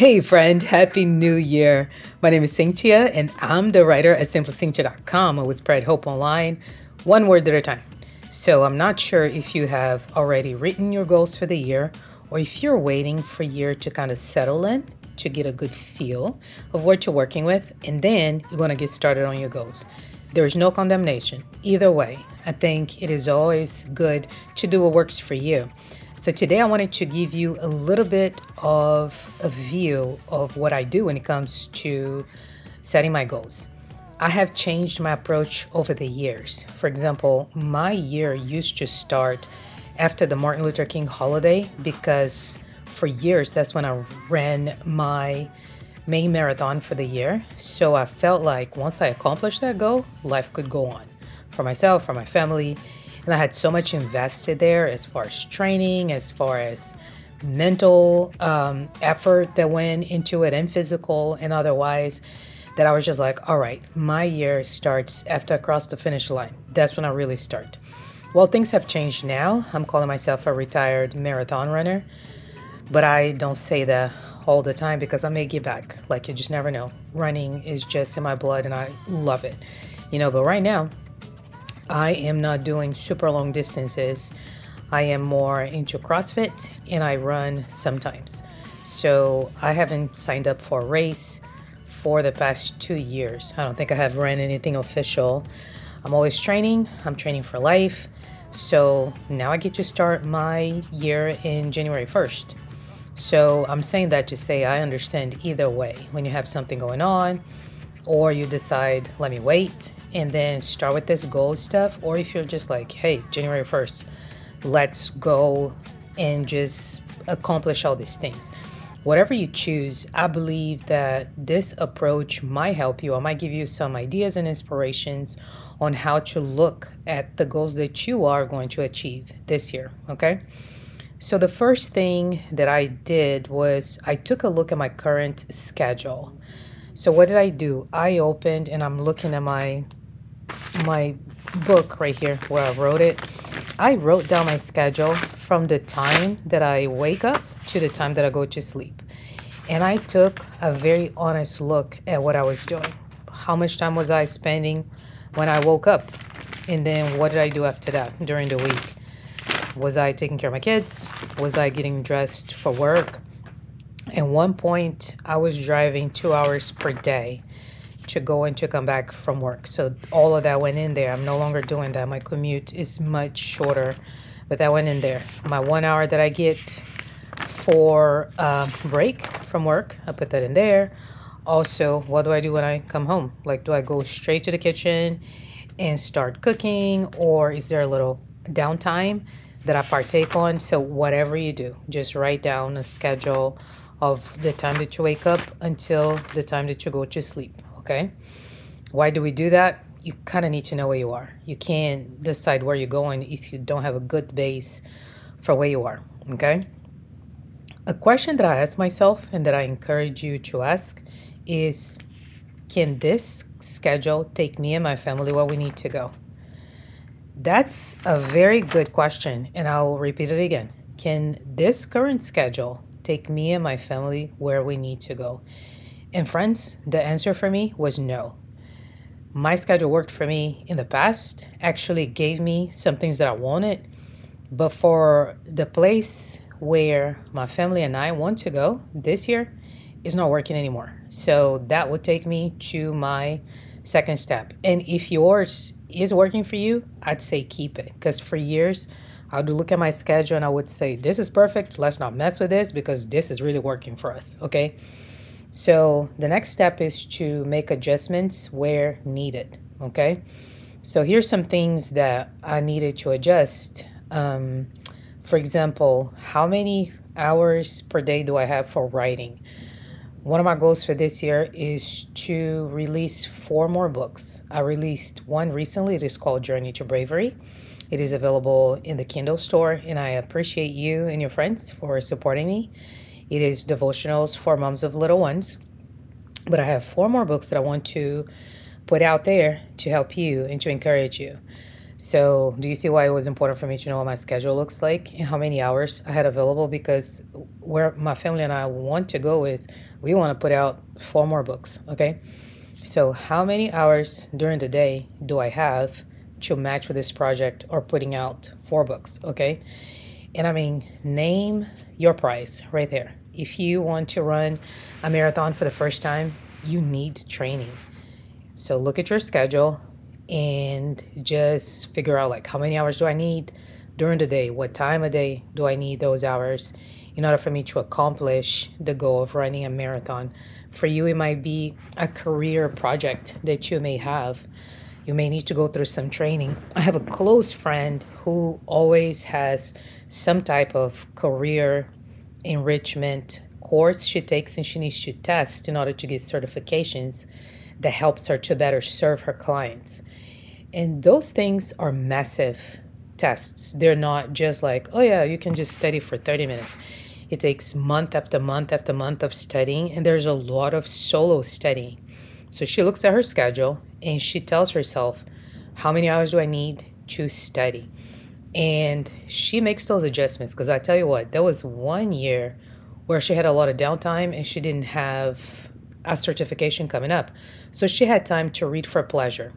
Hey, friend, Happy New Year. My name is Cintia, and I'm the writer at simplycintia.com with Spread Hope Online, one word at a time. So, I'm not sure if you have already written your goals for the year or if you're waiting for year to kind of settle in to get a good feel of what you're working with, and then you're going to get started on your goals. There's no condemnation. Either way, I think it is always good to do what works for you. So today I wanted to give you a little bit of a view of what I do when it comes to setting my goals. I have changed my approach over the years. For example, my year used to start after the Martin Luther King holiday because for years that's when I ran my main marathon for the year. So I felt like once I accomplished that goal, life could go on for myself, for my family, and I had so much invested there as far as training, as far as mental um, effort that went into it, and physical and otherwise, that I was just like, all right, my year starts after I cross the finish line. That's when I really start. Well, things have changed now. I'm calling myself a retired marathon runner, but I don't say that all the time because I may get back. Like, you just never know. Running is just in my blood and I love it. You know, but right now, I am not doing super long distances. I am more into CrossFit and I run sometimes. So I haven't signed up for a race for the past two years. I don't think I have ran anything official. I'm always training, I'm training for life. So now I get to start my year in January 1st. So I'm saying that to say I understand either way. When you have something going on, or you decide, let me wait and then start with this goal stuff, or if you're just like, hey, January 1st, let's go and just accomplish all these things. Whatever you choose, I believe that this approach might help you. I might give you some ideas and inspirations on how to look at the goals that you are going to achieve this year. Okay. So, the first thing that I did was I took a look at my current schedule. So, what did I do? I opened and I'm looking at my my book right here where I wrote it, I wrote down my schedule from the time that I wake up to the time that I go to sleep. And I took a very honest look at what I was doing. How much time was I spending when I woke up? And then what did I do after that during the week? Was I taking care of my kids? Was I getting dressed for work? At one point, I was driving two hours per day to go and to come back from work. So all of that went in there. I'm no longer doing that. My commute is much shorter, but that went in there. My one hour that I get for uh, break from work, I put that in there. Also, what do I do when I come home? Like, do I go straight to the kitchen and start cooking, or is there a little downtime that I partake on? So, whatever you do, just write down a schedule of the time that you wake up until the time that you go to sleep okay? Why do we do that? You kind of need to know where you are. You can't decide where you're going if you don't have a good base for where you are, okay? A question that I ask myself and that I encourage you to ask is Can this schedule take me and my family where we need to go? That's a very good question, and I'll repeat it again. Can this current schedule take me and my family where we need to go? And friends, the answer for me was no. My schedule worked for me in the past, actually gave me some things that I wanted, but for the place where my family and I want to go this year is not working anymore. So that would take me to my second step. And if yours is working for you, I'd say keep it because for years I would look at my schedule and I would say, This is perfect. Let's not mess with this because this is really working for us. Okay. So the next step is to make adjustments where needed. Okay. So here's some things that I needed to adjust. Um, for example, how many hours per day do I have for writing? One of my goals for this year is to release four more books. I released one recently. It is called Journey to Bravery. It is available in the Kindle store, and I appreciate you and your friends for supporting me. It is devotionals for moms of little ones. But I have four more books that I want to put out there to help you and to encourage you. So, do you see why it was important for me to know what my schedule looks like and how many hours I had available? Because where my family and I want to go is we want to put out four more books, okay? So, how many hours during the day do I have to match with this project or putting out four books, okay? And I mean, name your price right there. If you want to run a marathon for the first time, you need training. So, look at your schedule and just figure out like how many hours do I need during the day? What time of day do I need those hours in order for me to accomplish the goal of running a marathon? For you, it might be a career project that you may have. You may need to go through some training. I have a close friend who always has some type of career enrichment course she takes and she needs to test in order to get certifications that helps her to better serve her clients. And those things are massive tests. They're not just like, oh yeah, you can just study for 30 minutes. It takes month after month after month of studying, and there's a lot of solo studying. So she looks at her schedule and she tells herself, how many hours do I need to study? And she makes those adjustments because I tell you what, there was one year where she had a lot of downtime and she didn't have a certification coming up. So she had time to read for pleasure.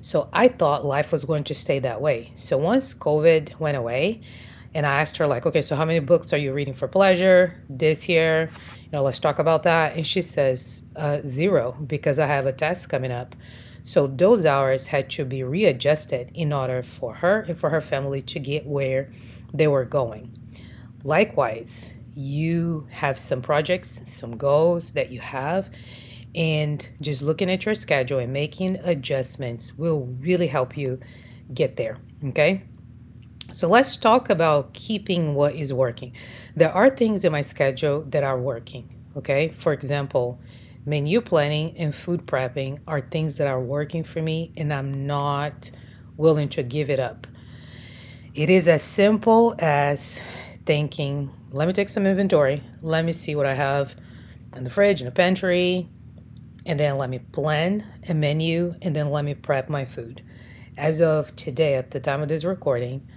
So I thought life was going to stay that way. So once COVID went away, and I asked her like, okay, so how many books are you reading for pleasure this year? You know, let's talk about that. And she says uh, zero because I have a test coming up. So those hours had to be readjusted in order for her and for her family to get where they were going. Likewise, you have some projects, some goals that you have, and just looking at your schedule and making adjustments will really help you get there. Okay. So let's talk about keeping what is working. There are things in my schedule that are working. Okay. For example, menu planning and food prepping are things that are working for me, and I'm not willing to give it up. It is as simple as thinking, let me take some inventory. Let me see what I have in the fridge, in the pantry, and then let me plan a menu, and then let me prep my food. As of today, at the time of this recording,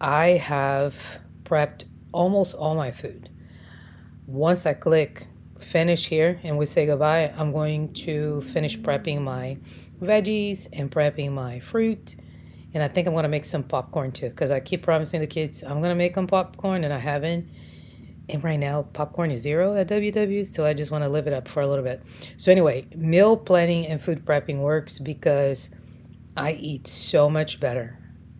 I have prepped almost all my food. Once I click finish here and we say goodbye, I'm going to finish prepping my veggies and prepping my fruit. And I think I'm going to make some popcorn too because I keep promising the kids I'm going to make them popcorn and I haven't and right now popcorn is zero at WW, so I just want to live it up for a little bit. So anyway, meal planning and food prepping works because I eat so much better.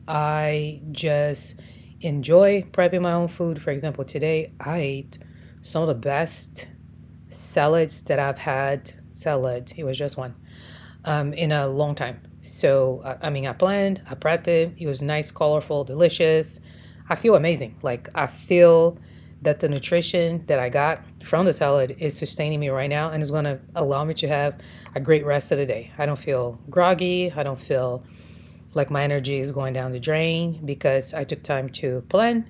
I just enjoy prepping my own food. For example, today I ate some of the best salads that I've had. Salad, it was just one, um, in a long time. So I mean, I planned, I prepped it. It was nice, colorful, delicious. I feel amazing. Like I feel that the nutrition that I got from the salad is sustaining me right now and is going to allow me to have a great rest of the day. I don't feel groggy. I don't feel like my energy is going down the drain because I took time to plan,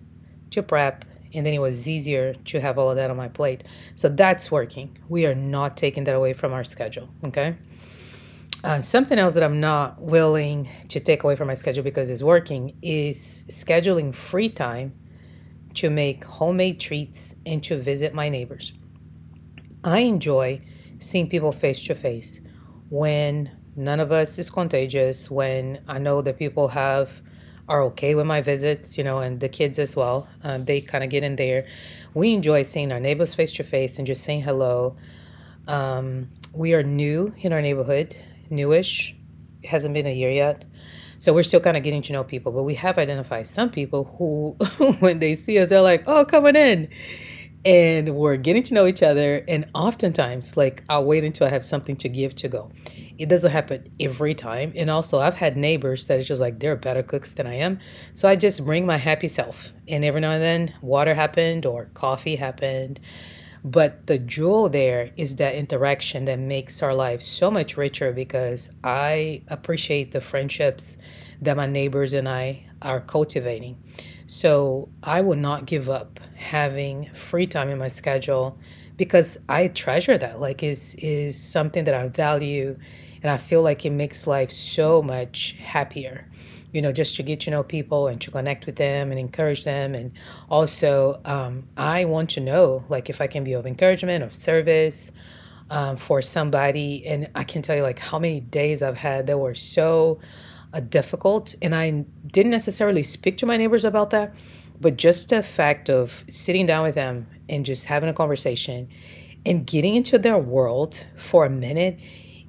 to prep, and then it was easier to have all of that on my plate. So that's working. We are not taking that away from our schedule. Okay. Uh, something else that I'm not willing to take away from my schedule because it's working is scheduling free time to make homemade treats, and to visit my neighbors. I enjoy seeing people face to face when none of us is contagious, when I know that people have are okay with my visits, you know, and the kids as well. Um, they kind of get in there. We enjoy seeing our neighbors face to face and just saying hello. Um, we are new in our neighborhood, newish. It hasn't been a year yet. So we're still kind of getting to know people, but we have identified some people who, when they see us, they're like, oh, coming in. And we're getting to know each other. And oftentimes, like, I'll wait until I have something to give to go. It doesn't happen every time. And also, I've had neighbors that is just like, they're better cooks than I am. So I just bring my happy self. And every now and then, water happened or coffee happened. But the jewel there is that interaction that makes our lives so much richer because I appreciate the friendships that my neighbors and I are cultivating. So I will not give up having free time in my schedule because I treasure that. Like is is something that I value and I feel like it makes life so much happier you know, just to get to know people and to connect with them and encourage them. And also, um, I want to know, like, if I can be of encouragement, of service um, for somebody. And I can tell you, like, how many days I've had that were so uh, difficult. And I didn't necessarily speak to my neighbors about that, but just the fact of sitting down with them and just having a conversation and getting into their world for a minute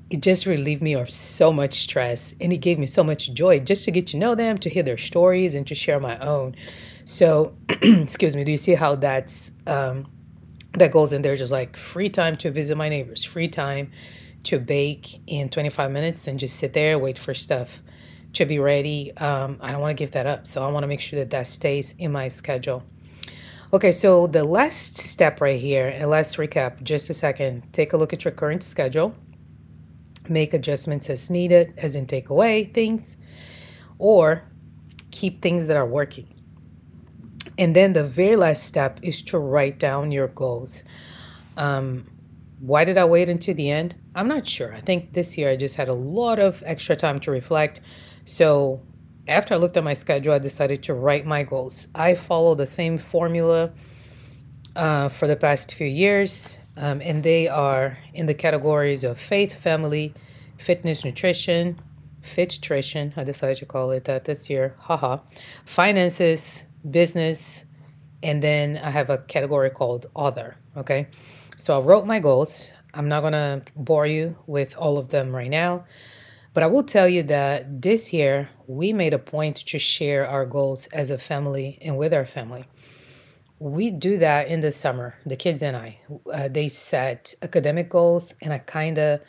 it just relieved me of so much stress and it gave me so much joy just to get to know them to hear their stories and to share my own. So excuse me do you see how that's um, that goes in there? Just like free time to visit my neighbors free time to bake in 25 minutes and just sit there wait for stuff to be ready. Um, i don't want to give that up so i want to make sure that that stays in my schedule. Okay so the last step right here and let's recap just a second take a look at your current schedule make adjustments as needed, as in take away things, or keep things that are working. And then the very last step is to write down your goals. Um, why did I wait until the end? I'm not sure. I think this year I just had a lot of extra time to reflect. So after I looked at my schedule, I decided to write my goals. I follow the same formula uh, for the past few years um, and they are in the categories of faith, family, fitness, nutrition, fittrition. I decided to call it that this year. Haha. Finances, business, and then I have a category called other. Okay. So I wrote my goals. I'm not going to bore you with all of them right now, but I will tell you that this year we made a point to share our goals as a family and with our family we do that in the summer the kids and i. Uh, they set academic goals and i kind of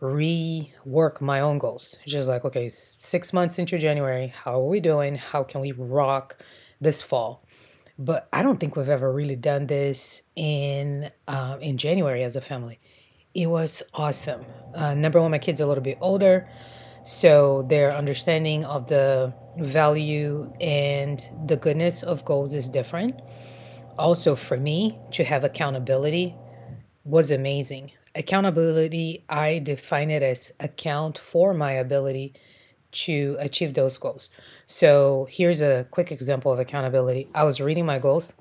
rework my own goals. Just like okay six months into january how are we doing? How can we rock this fall? But i don't think we've ever really done this in uh, in january as a family. It was awesome. Uh, number one my kids are a little bit older so their understanding of the value and the goodness of goals is different also for me to have accountability was amazing. Accountability, I define it as account for my ability to achieve those goals. So here's a quick example of accountability. I was reading my goals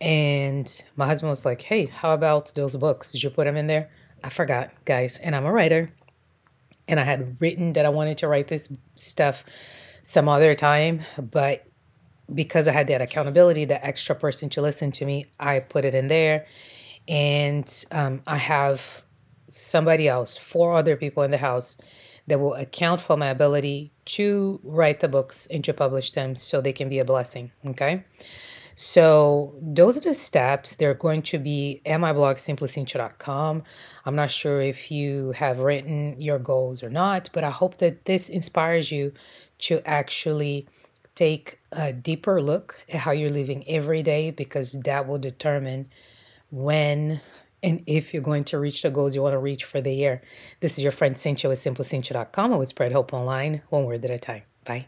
and my husband was like, Hey, how about those books? Did you put them in there? I forgot, guys. And I'm a writer. And I had written that I wanted to write this stuff some other time, but because I had that accountability, that extra person to listen to me, I put it in there. And um, I have somebody else, four other people in the house that will account for my ability to write the books and to publish them so they can be a blessing. Okay. So those are the steps. They're going to be at my blog, simplycintia.com. I'm not sure if you have written your goals or not, but I hope that this inspires you to actually take a deeper look at how you're living every day because that will determine when and if you're going to reach the goals you want to reach for the year. This is your friend Cintia with simplycintia.com. I will spread hope online, one word at a time. Bye.